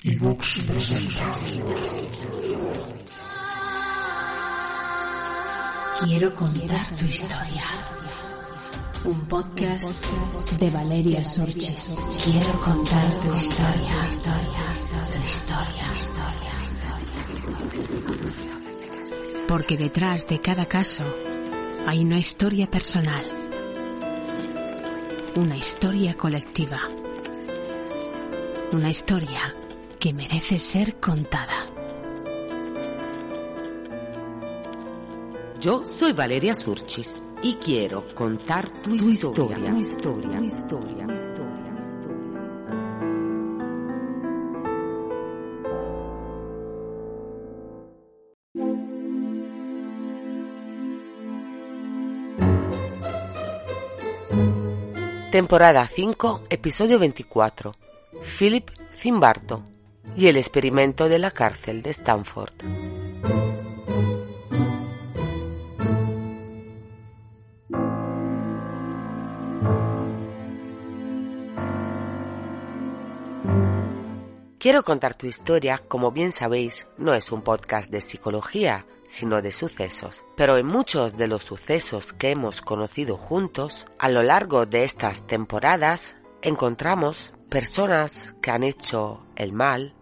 Quiero contar tu historia. Un podcast de Valeria Sorches. Quiero contar tu historia. Tu historia. Porque detrás de cada caso hay una historia personal. Una historia colectiva. Una historia que merece ser contada. Yo soy Valeria Surchis y quiero contar tu, historia. historia. historia. Temporada 5, episodio 24. Philip Zimbardo y el experimento de la cárcel de Stanford. Quiero contar tu historia, como bien sabéis, no es un podcast de psicología, sino de sucesos. Pero en muchos de los sucesos que hemos conocido juntos, a lo largo de estas temporadas, encontramos personas que han hecho el mal,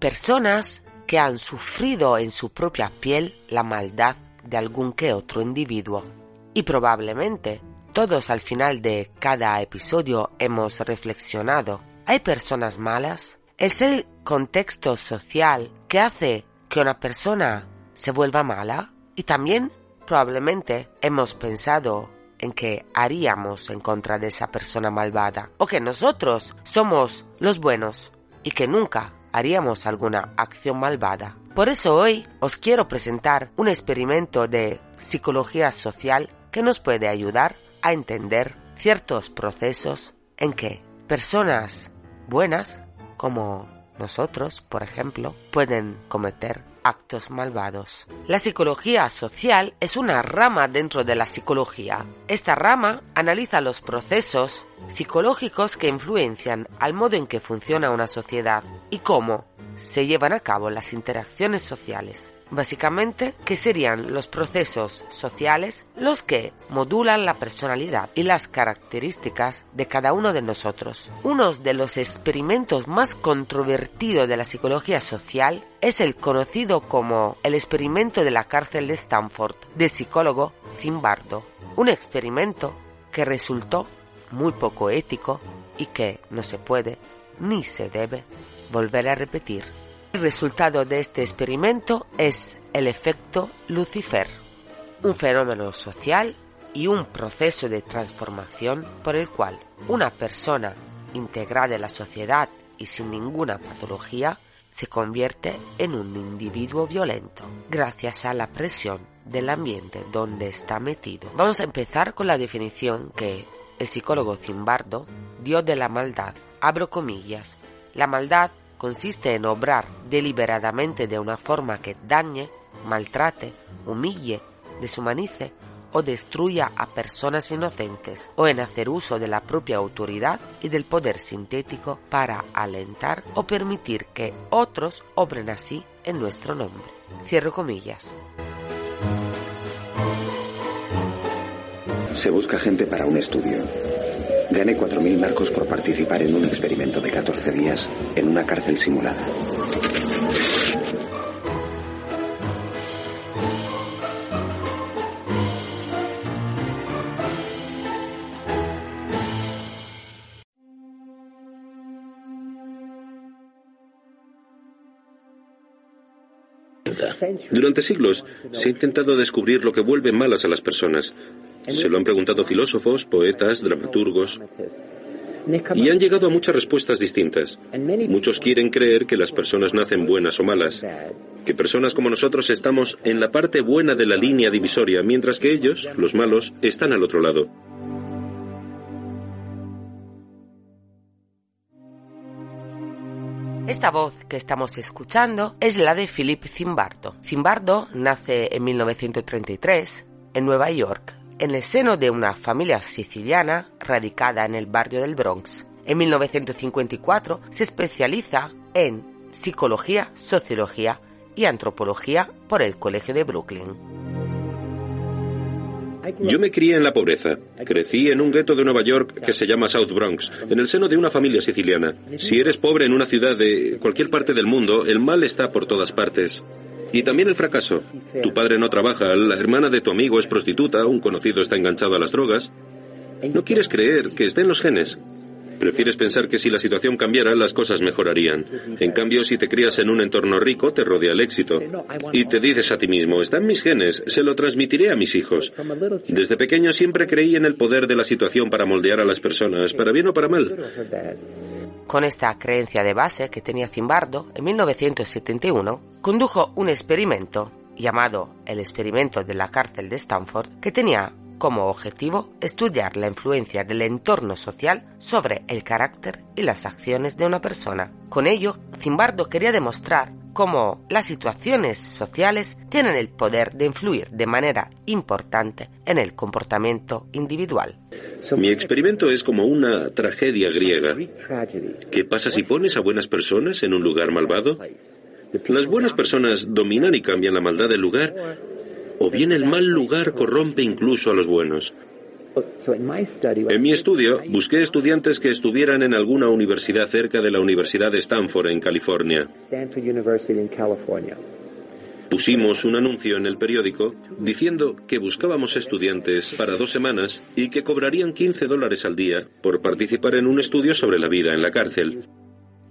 personas que han sufrido en su propia piel la maldad de algún que otro individuo. Y probablemente todos al final de cada episodio hemos reflexionado. ¿Hay personas malas? ¿Es el contexto social que hace que una persona se vuelva mala? Y también probablemente hemos pensado en que haríamos en contra de esa persona malvada o que nosotros somos los buenos y que nunca haríamos alguna acción malvada. Por eso hoy os quiero presentar un experimento de psicología social que nos puede ayudar a entender ciertos procesos en que personas buenas, como nosotros, por ejemplo, pueden cometer actos malvados. La psicología social es una rama dentro de la psicología. Esta rama analiza los procesos psicológicos que influencian al modo en que funciona una sociedad y cómo se llevan a cabo las interacciones sociales. Básicamente, que serían los procesos sociales los que modulan la personalidad y las características de cada uno de nosotros. Uno de los experimentos más controvertidos de la psicología social es el conocido como el experimento de la cárcel de Stanford del psicólogo Zimbardo. Un experimento que resultó muy poco ético y que no se puede ni se debe volver a repetir. El resultado de este experimento es el efecto Lucifer, un fenómeno social y un proceso de transformación por el cual una persona integrada en la sociedad y sin ninguna patología se convierte en un individuo violento gracias a la presión del ambiente donde está metido. Vamos a empezar con la definición que el psicólogo Zimbardo dio de la maldad. Abro comillas. La maldad consiste en obrar deliberadamente de una forma que dañe, maltrate, humille, deshumanice o destruya a personas inocentes, o en hacer uso de la propia autoridad y del poder sintético para alentar o permitir que otros obren así en nuestro nombre. Cierro comillas. Se busca gente para un estudio. Gané 4.000 marcos por participar en un experimento de 14 días en una cárcel simulada. Durante siglos se ha intentado descubrir lo que vuelve malas a las personas. Se lo han preguntado filósofos, poetas, dramaturgos. Y han llegado a muchas respuestas distintas. Muchos quieren creer que las personas nacen buenas o malas, que personas como nosotros estamos en la parte buena de la línea divisoria, mientras que ellos, los malos, están al otro lado. Esta voz que estamos escuchando es la de Philip Zimbardo. Zimbardo nace en 1933 en Nueva York, en el seno de una familia siciliana radicada en el barrio del Bronx. En 1954 se especializa en psicología, sociología y antropología por el Colegio de Brooklyn. Yo me crié en la pobreza. Crecí en un gueto de Nueva York que se llama South Bronx, en el seno de una familia siciliana. Si eres pobre en una ciudad de cualquier parte del mundo, el mal está por todas partes. Y también el fracaso. Tu padre no trabaja, la hermana de tu amigo es prostituta, un conocido está enganchado a las drogas. No quieres creer que está en los genes. Prefieres pensar que si la situación cambiara, las cosas mejorarían. En cambio, si te crías en un entorno rico, te rodea el éxito. Y te dices a ti mismo, está en mis genes, se lo transmitiré a mis hijos. Desde pequeño siempre creí en el poder de la situación para moldear a las personas, para bien o para mal. Con esta creencia de base que tenía Zimbardo, en 1971, condujo un experimento llamado el experimento de la cárcel de Stanford, que tenía como objetivo estudiar la influencia del entorno social sobre el carácter y las acciones de una persona. Con ello, Zimbardo quería demostrar cómo las situaciones sociales tienen el poder de influir de manera importante en el comportamiento individual. Mi experimento es como una tragedia griega. ¿Qué pasa si pones a buenas personas en un lugar malvado? Las buenas personas dominan y cambian la maldad del lugar o bien el mal lugar corrompe incluso a los buenos. En mi estudio, busqué estudiantes que estuvieran en alguna universidad cerca de la Universidad de Stanford, en California. Pusimos un anuncio en el periódico diciendo que buscábamos estudiantes para dos semanas y que cobrarían 15 dólares al día por participar en un estudio sobre la vida en la cárcel.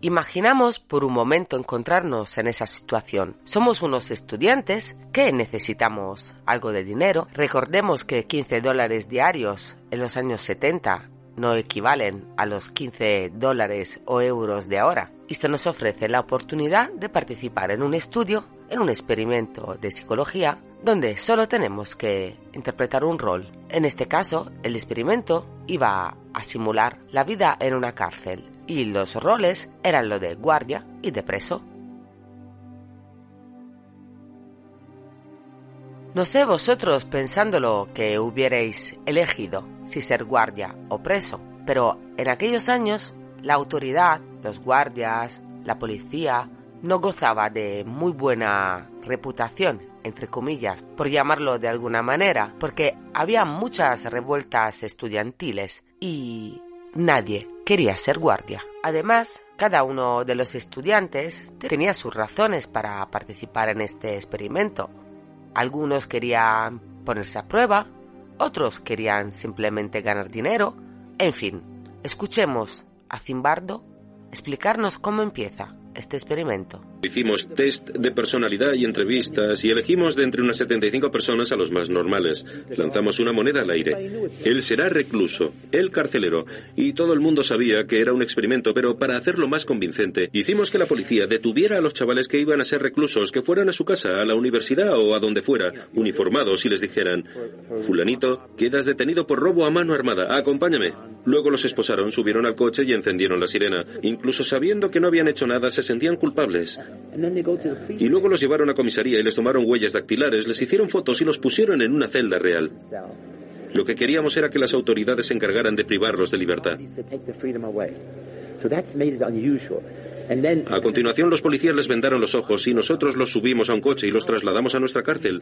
Imaginamos por un momento encontrarnos en esa situación. Somos unos estudiantes que necesitamos algo de dinero. Recordemos que 15 dólares diarios en los años 70 no equivalen a los 15 dólares o euros de ahora. Esto nos ofrece la oportunidad de participar en un estudio, en un experimento de psicología, donde solo tenemos que interpretar un rol. En este caso, el experimento iba a simular la vida en una cárcel y los roles eran lo de guardia y de preso. No sé vosotros pensándolo que hubierais elegido si ser guardia o preso, pero en aquellos años la autoridad, los guardias, la policía, no gozaba de muy buena reputación, entre comillas, por llamarlo de alguna manera, porque había muchas revueltas estudiantiles y nadie quería ser guardia. Además, cada uno de los estudiantes tenía sus razones para participar en este experimento. Algunos querían ponerse a prueba, otros querían simplemente ganar dinero. En fin, escuchemos a Zimbardo explicarnos cómo empieza este experimento. Hicimos test de personalidad y entrevistas y elegimos de entre unas 75 personas a los más normales. Lanzamos una moneda al aire. Él será recluso, el carcelero, y todo el mundo sabía que era un experimento, pero para hacerlo más convincente, hicimos que la policía detuviera a los chavales que iban a ser reclusos, que fueran a su casa, a la universidad o a donde fuera, uniformados y les dijeran, fulanito, quedas detenido por robo a mano armada, acompáñame. Luego los esposaron, subieron al coche y encendieron la sirena. Incluso sabiendo que no habían hecho nada, se sentían culpables. Y luego los llevaron a comisaría y les tomaron huellas dactilares, les hicieron fotos y los pusieron en una celda real. Lo que queríamos era que las autoridades se encargaran de privarlos de libertad. A continuación, los policías les vendaron los ojos y nosotros los subimos a un coche y los trasladamos a nuestra cárcel.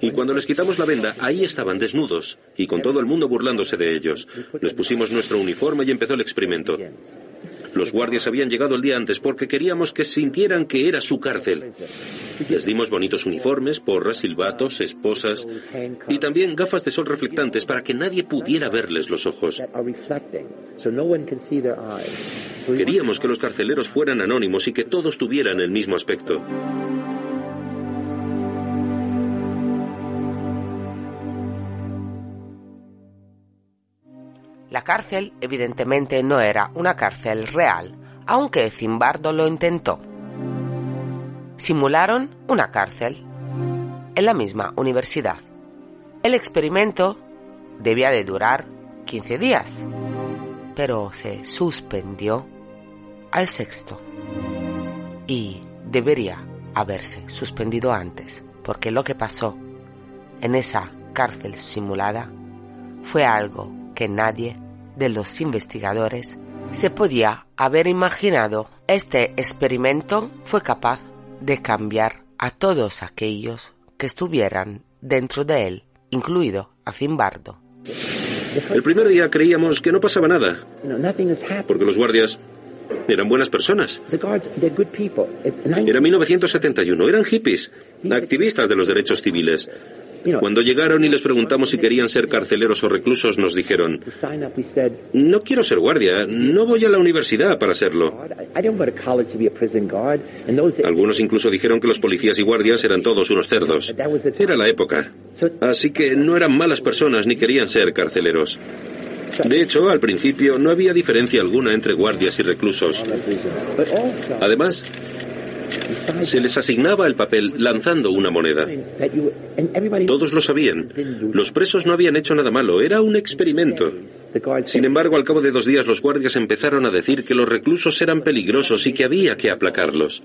Y cuando les quitamos la venda, ahí estaban desnudos y con todo el mundo burlándose de ellos. Les pusimos nuestro uniforme y empezó el experimento. Los guardias habían llegado el día antes porque queríamos que sintieran que era su cárcel. Les dimos bonitos uniformes, porras, silbatos, esposas y también gafas de sol reflectantes para que nadie pudiera verles los ojos. Queríamos que los carceleros fueran anónimos y que todos tuvieran el mismo aspecto. La cárcel evidentemente no era una cárcel real, aunque Zimbardo lo intentó. Simularon una cárcel en la misma universidad. El experimento debía de durar 15 días, pero se suspendió al sexto y debería haberse suspendido antes, porque lo que pasó en esa cárcel simulada fue algo que nadie de los investigadores se podía haber imaginado. Este experimento fue capaz de cambiar a todos aquellos que estuvieran dentro de él, incluido a Zimbardo. El primer día creíamos que no pasaba nada, porque los guardias eran buenas personas. Era 1971, eran hippies, activistas de los derechos civiles. Cuando llegaron y les preguntamos si querían ser carceleros o reclusos, nos dijeron, no quiero ser guardia, no voy a la universidad para serlo. Algunos incluso dijeron que los policías y guardias eran todos unos cerdos. Era la época. Así que no eran malas personas ni querían ser carceleros. De hecho, al principio no había diferencia alguna entre guardias y reclusos. Además, se les asignaba el papel lanzando una moneda. Todos lo sabían. Los presos no habían hecho nada malo, era un experimento. Sin embargo, al cabo de dos días los guardias empezaron a decir que los reclusos eran peligrosos y que había que aplacarlos.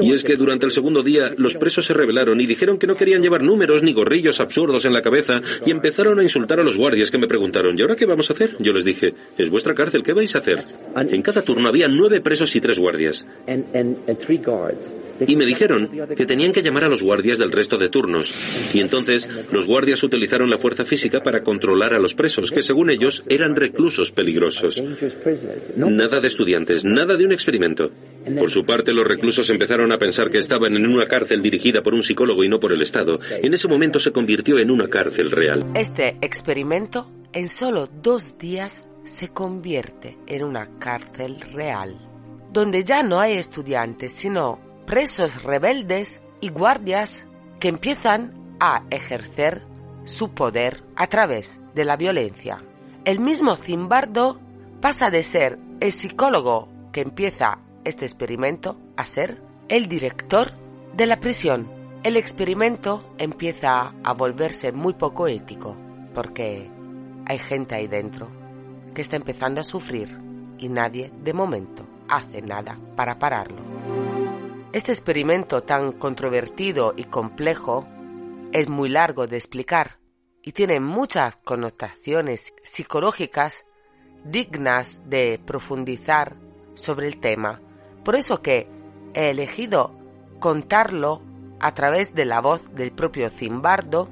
Y es que durante el segundo día los presos se rebelaron y dijeron que no querían llevar números ni gorrillos absurdos en la cabeza y empezaron a insultar a los guardias que me preguntaron, ¿y ahora qué vamos a hacer? Yo les dije, es vuestra cárcel, ¿qué vais a hacer? En cada turno había nueve presos y tres guardias. Y me dijeron que tenían que llamar a los guardias del resto de turnos. Y entonces los guardias utilizaron la fuerza física para controlar a los presos, que según ellos eran reclusos peligrosos. Nada de estudiantes, nada de un experimento. Por su parte, los reclusos empezaron a pensar que estaban en una cárcel dirigida por un psicólogo y no por el Estado. En ese momento se convirtió en una cárcel real. Este experimento en solo dos días se convierte en una cárcel real, donde ya no hay estudiantes, sino presos rebeldes y guardias que empiezan a ejercer su poder a través de la violencia. El mismo Zimbardo pasa de ser el psicólogo que empieza este experimento a ser el director de la prisión. El experimento empieza a volverse muy poco ético porque hay gente ahí dentro que está empezando a sufrir y nadie de momento hace nada para pararlo. Este experimento tan controvertido y complejo es muy largo de explicar y tiene muchas connotaciones psicológicas dignas de profundizar sobre el tema. Por eso que he elegido contarlo a través de la voz del propio Zimbardo,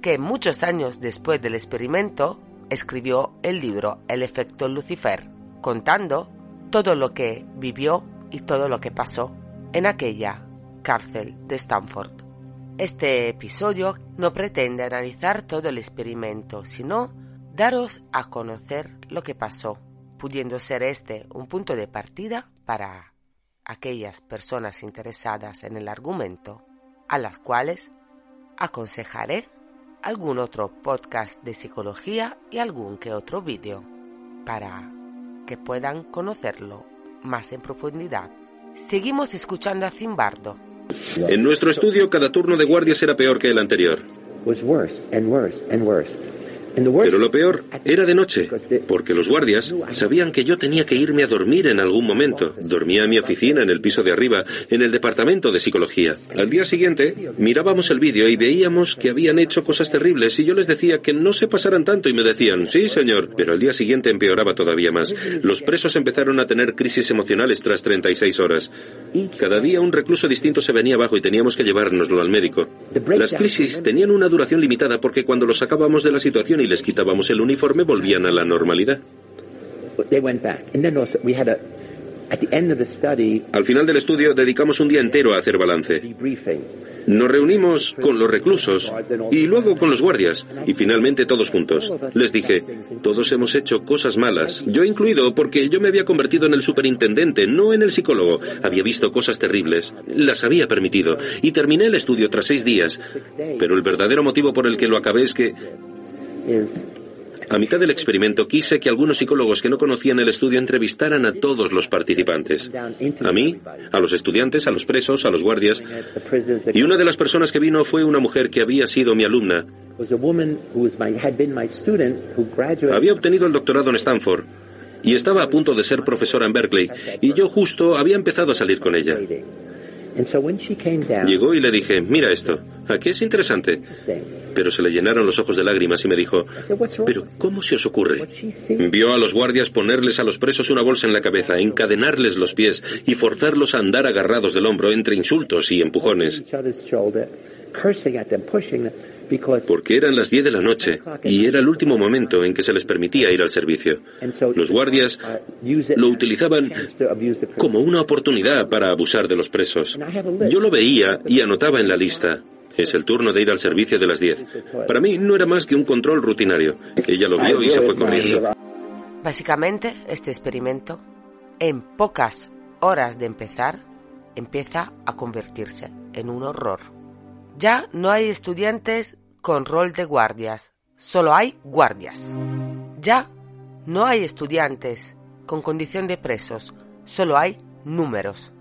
que muchos años después del experimento escribió el libro El efecto Lucifer, contando todo lo que vivió y todo lo que pasó en aquella cárcel de Stanford. Este episodio no pretende analizar todo el experimento, sino daros a conocer lo que pasó, pudiendo ser este un punto de partida para aquellas personas interesadas en el argumento, a las cuales aconsejaré algún otro podcast de psicología y algún que otro vídeo, para que puedan conocerlo más en profundidad. Seguimos escuchando a Zimbardo. En nuestro estudio, cada turno de guardias era peor que el anterior. Pero lo peor era de noche, porque los guardias sabían que yo tenía que irme a dormir en algún momento. Dormía en mi oficina, en el piso de arriba, en el departamento de psicología. Al día siguiente, mirábamos el vídeo y veíamos que habían hecho cosas terribles y yo les decía que no se pasaran tanto y me decían, sí, señor, pero al día siguiente empeoraba todavía más. Los presos empezaron a tener crisis emocionales tras 36 horas. Cada día un recluso distinto se venía abajo y teníamos que llevárnoslo al médico. Las crisis tenían una duración limitada porque cuando los sacábamos de la situación y les quitábamos el uniforme volvían a la normalidad. Al final del estudio dedicamos un día entero a hacer balance. Nos reunimos con los reclusos y luego con los guardias y finalmente todos juntos. Les dije, todos hemos hecho cosas malas, yo incluido porque yo me había convertido en el superintendente, no en el psicólogo. Había visto cosas terribles, las había permitido y terminé el estudio tras seis días. Pero el verdadero motivo por el que lo acabé es que A mitad del experimento quise que algunos psicólogos que no conocían el estudio entrevistaran a todos los participantes. A mí, a los estudiantes, a los presos, a los guardias. Y una de las personas que vino fue una mujer que había sido mi alumna. Había obtenido el doctorado en Stanford y estaba a punto de ser profesora en Berkeley y yo justo había empezado a salir con ella. Llegó y le dije, mira esto, aquí es interesante. Pero se le llenaron los ojos de lágrimas y me dijo, pero ¿cómo se os ocurre? Vio a los guardias ponerles a los presos una bolsa en la cabeza, encadenarles los pies y forzarlos a andar agarrados del hombro entre insultos y empujones porque eran las 10 de la noche y era el último momento en que se les permitía ir al servicio. Los guardias lo utilizaban como una oportunidad para abusar de los presos. Yo lo veía y anotaba en la lista. Es el turno de ir al servicio de las 10. Para mí no era más que un control rutinario. Ella lo vio y se fue corriendo. Básicamente, este experimento, en pocas horas de empezar, empieza a convertirse en un horror. Ya no hay estudiantes con rol de guardias, solo hay guardias. Ya no hay estudiantes con condición de presos, solo hay números.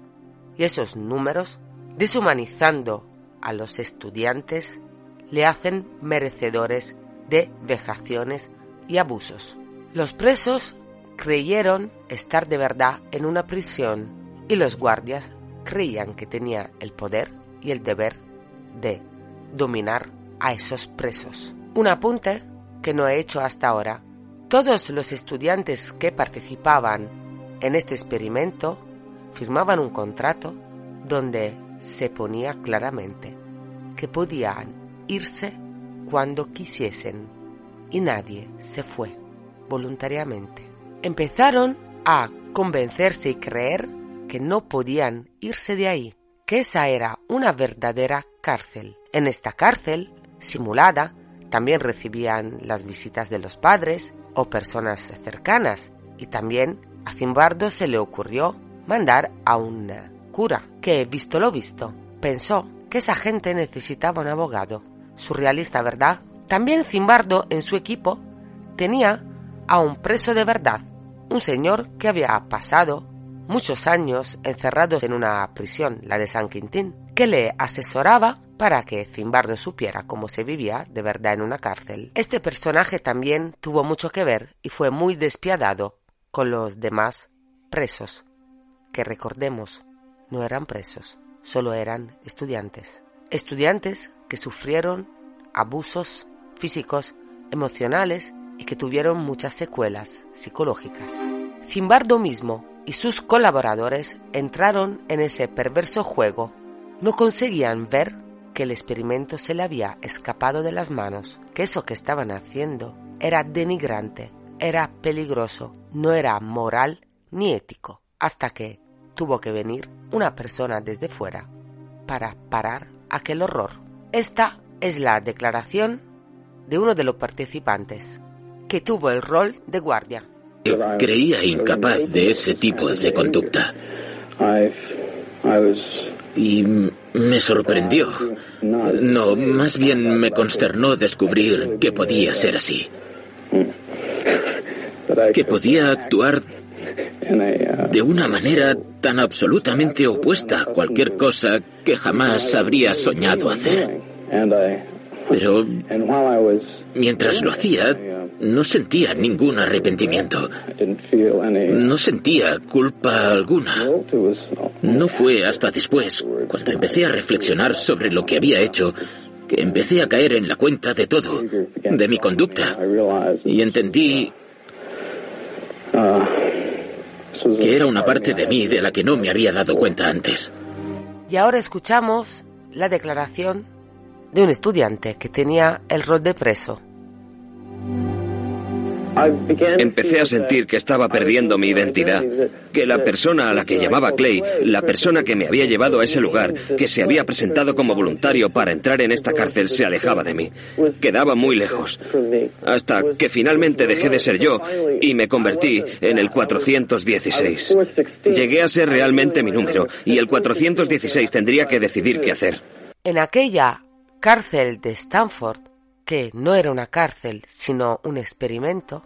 Y esos números, deshumanizando a los estudiantes, le hacen merecedores de vejaciones y abusos. Los presos creyeron estar de verdad en una prisión y los guardias creían que tenía el poder y el deber de dominar a esos presos. Un apunte que no he hecho hasta ahora. Todos los estudiantes que participaban en este experimento firmaban un contrato donde se ponía claramente que podían irse cuando quisiesen y nadie se fue voluntariamente. Empezaron a convencerse y creer que no podían irse de ahí, que esa era una verdadera cárcel. En esta cárcel, simulada, también recibían las visitas de los padres o personas cercanas y también a Zimbardo se le ocurrió mandar a un cura que, visto lo visto, pensó que esa gente necesitaba un abogado. Surrealista, ¿verdad? También Zimbardo en su equipo tenía a un preso de verdad, un señor que había pasado muchos años encerrado en una prisión, la de San Quintín, que le asesoraba para que Zimbardo supiera cómo se vivía de verdad en una cárcel. Este personaje también tuvo mucho que ver y fue muy despiadado con los demás presos, que recordemos, no eran presos, solo eran estudiantes. Estudiantes que sufrieron abusos físicos, emocionales y que tuvieron muchas secuelas psicológicas. Zimbardo mismo y sus colaboradores entraron en ese perverso juego. No conseguían ver que el experimento se le había escapado de las manos, que eso que estaban haciendo era denigrante, era peligroso, no era moral ni ético, hasta que tuvo que venir una persona desde fuera para parar aquel horror. Esta es la declaración de uno de los participantes, que tuvo el rol de guardia creía incapaz de ese tipo de conducta. Y me sorprendió. No, más bien me consternó descubrir que podía ser así. Que podía actuar de una manera tan absolutamente opuesta a cualquier cosa que jamás habría soñado hacer. Pero mientras lo hacía, no sentía ningún arrepentimiento. No sentía culpa alguna. No fue hasta después, cuando empecé a reflexionar sobre lo que había hecho, que empecé a caer en la cuenta de todo, de mi conducta. Y entendí que era una parte de mí de la que no me había dado cuenta antes. Y ahora escuchamos la declaración de un estudiante que tenía el rol de preso. Empecé a sentir que estaba perdiendo mi identidad, que la persona a la que llamaba Clay, la persona que me había llevado a ese lugar, que se había presentado como voluntario para entrar en esta cárcel, se alejaba de mí. Quedaba muy lejos. Hasta que finalmente dejé de ser yo y me convertí en el 416. Llegué a ser realmente mi número y el 416 tendría que decidir qué hacer. En aquella cárcel de Stanford, que no era una cárcel, sino un experimento,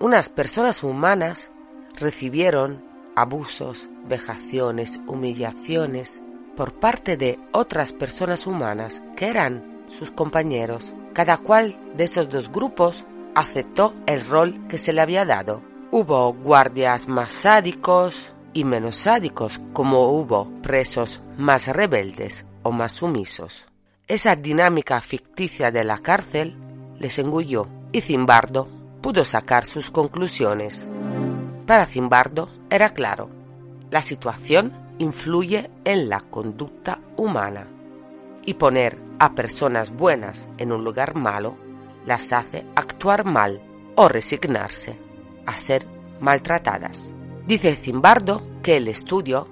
unas personas humanas recibieron abusos, vejaciones, humillaciones por parte de otras personas humanas que eran sus compañeros. Cada cual de esos dos grupos aceptó el rol que se le había dado. Hubo guardias más sádicos y menos sádicos, como hubo presos más rebeldes o más sumisos. Esa dinámica ficticia de la cárcel les engulló y Zimbardo pudo sacar sus conclusiones. Para Zimbardo era claro, la situación influye en la conducta humana y poner a personas buenas en un lugar malo las hace actuar mal o resignarse a ser maltratadas. Dice Zimbardo que el estudio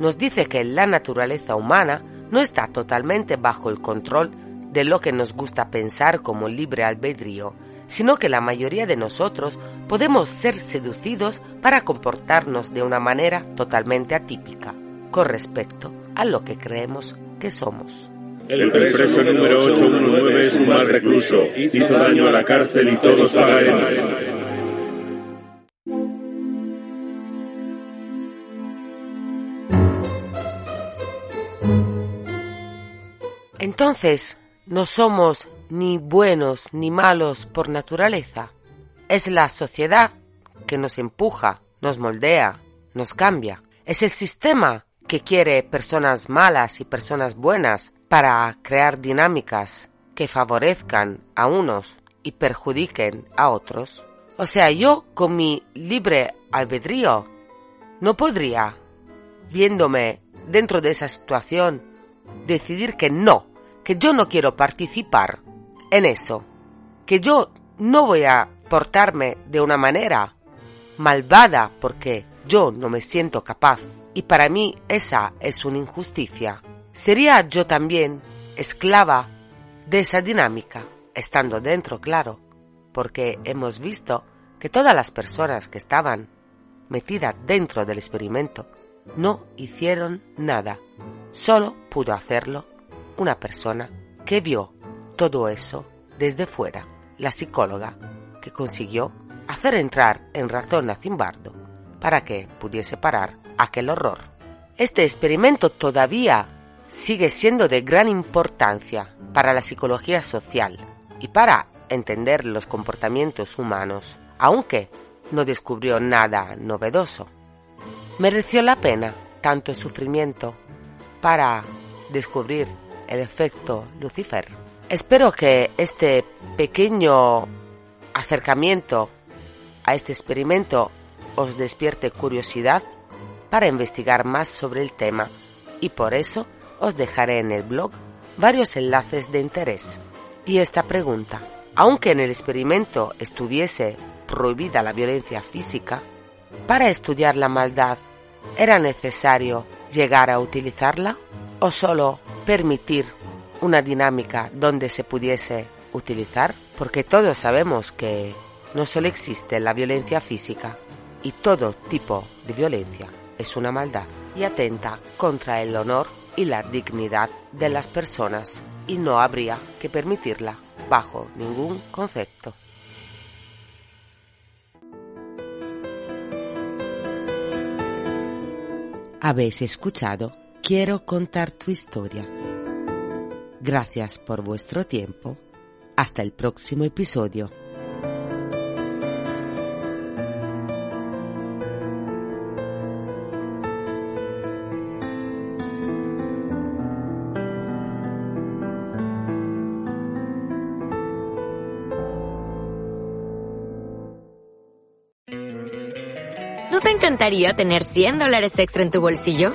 nos dice que la naturaleza humana no está totalmente bajo el control de lo que nos gusta pensar como libre albedrío, sino que la mayoría de nosotros podemos ser seducidos para comportarnos de una manera totalmente atípica con respecto a lo que creemos que somos. El preso número 819 es un mal recluso, hizo daño a la cárcel y todos pagaremos. Entonces, no somos ni buenos ni malos por naturaleza. Es la sociedad que nos empuja, nos moldea, nos cambia. Es el sistema que quiere personas malas y personas buenas para crear dinámicas que favorezcan a unos y perjudiquen a otros. O sea, yo con mi libre albedrío no podría, viéndome dentro de esa situación, decidir que no, que yo no quiero participar en eso, que yo no voy a portarme de una manera malvada porque yo no me siento capaz y para mí esa es una injusticia. Sería yo también esclava de esa dinámica, estando dentro, claro, porque hemos visto que todas las personas que estaban metidas dentro del experimento no hicieron nada, solo pudo hacerlo una persona que vio todo eso desde fuera, la psicóloga, que consiguió hacer entrar en razón a Zimbardo para que pudiese parar aquel horror. Este experimento todavía sigue siendo de gran importancia para la psicología social y para entender los comportamientos humanos, aunque no descubrió nada novedoso. Mereció la pena tanto sufrimiento para descubrir el efecto Lucifer. Espero que este pequeño acercamiento a este experimento os despierte curiosidad para investigar más sobre el tema y por eso os dejaré en el blog varios enlaces de interés. Y esta pregunta, aunque en el experimento estuviese prohibida la violencia física, para estudiar la maldad, ¿era necesario llegar a utilizarla o solo permitir una dinámica donde se pudiese utilizar? Porque todos sabemos que no solo existe la violencia física y todo tipo de violencia es una maldad y atenta contra el honor y la dignidad de las personas y no habría que permitirla bajo ningún concepto. Habéis escuchado Quiero contar tu historia. Gracias por vuestro tiempo. Hasta el próximo episodio. ¿No te encantaría tener 100 dólares extra en tu bolsillo?